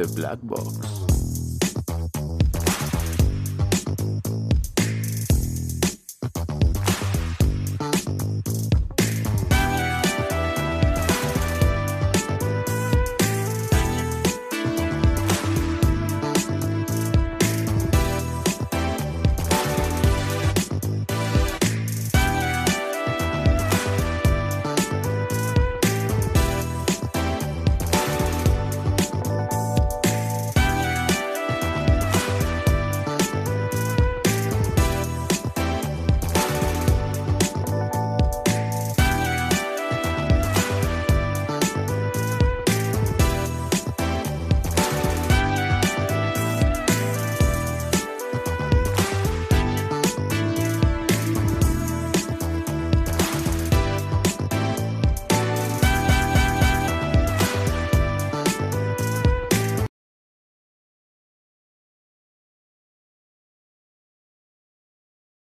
The Black Box.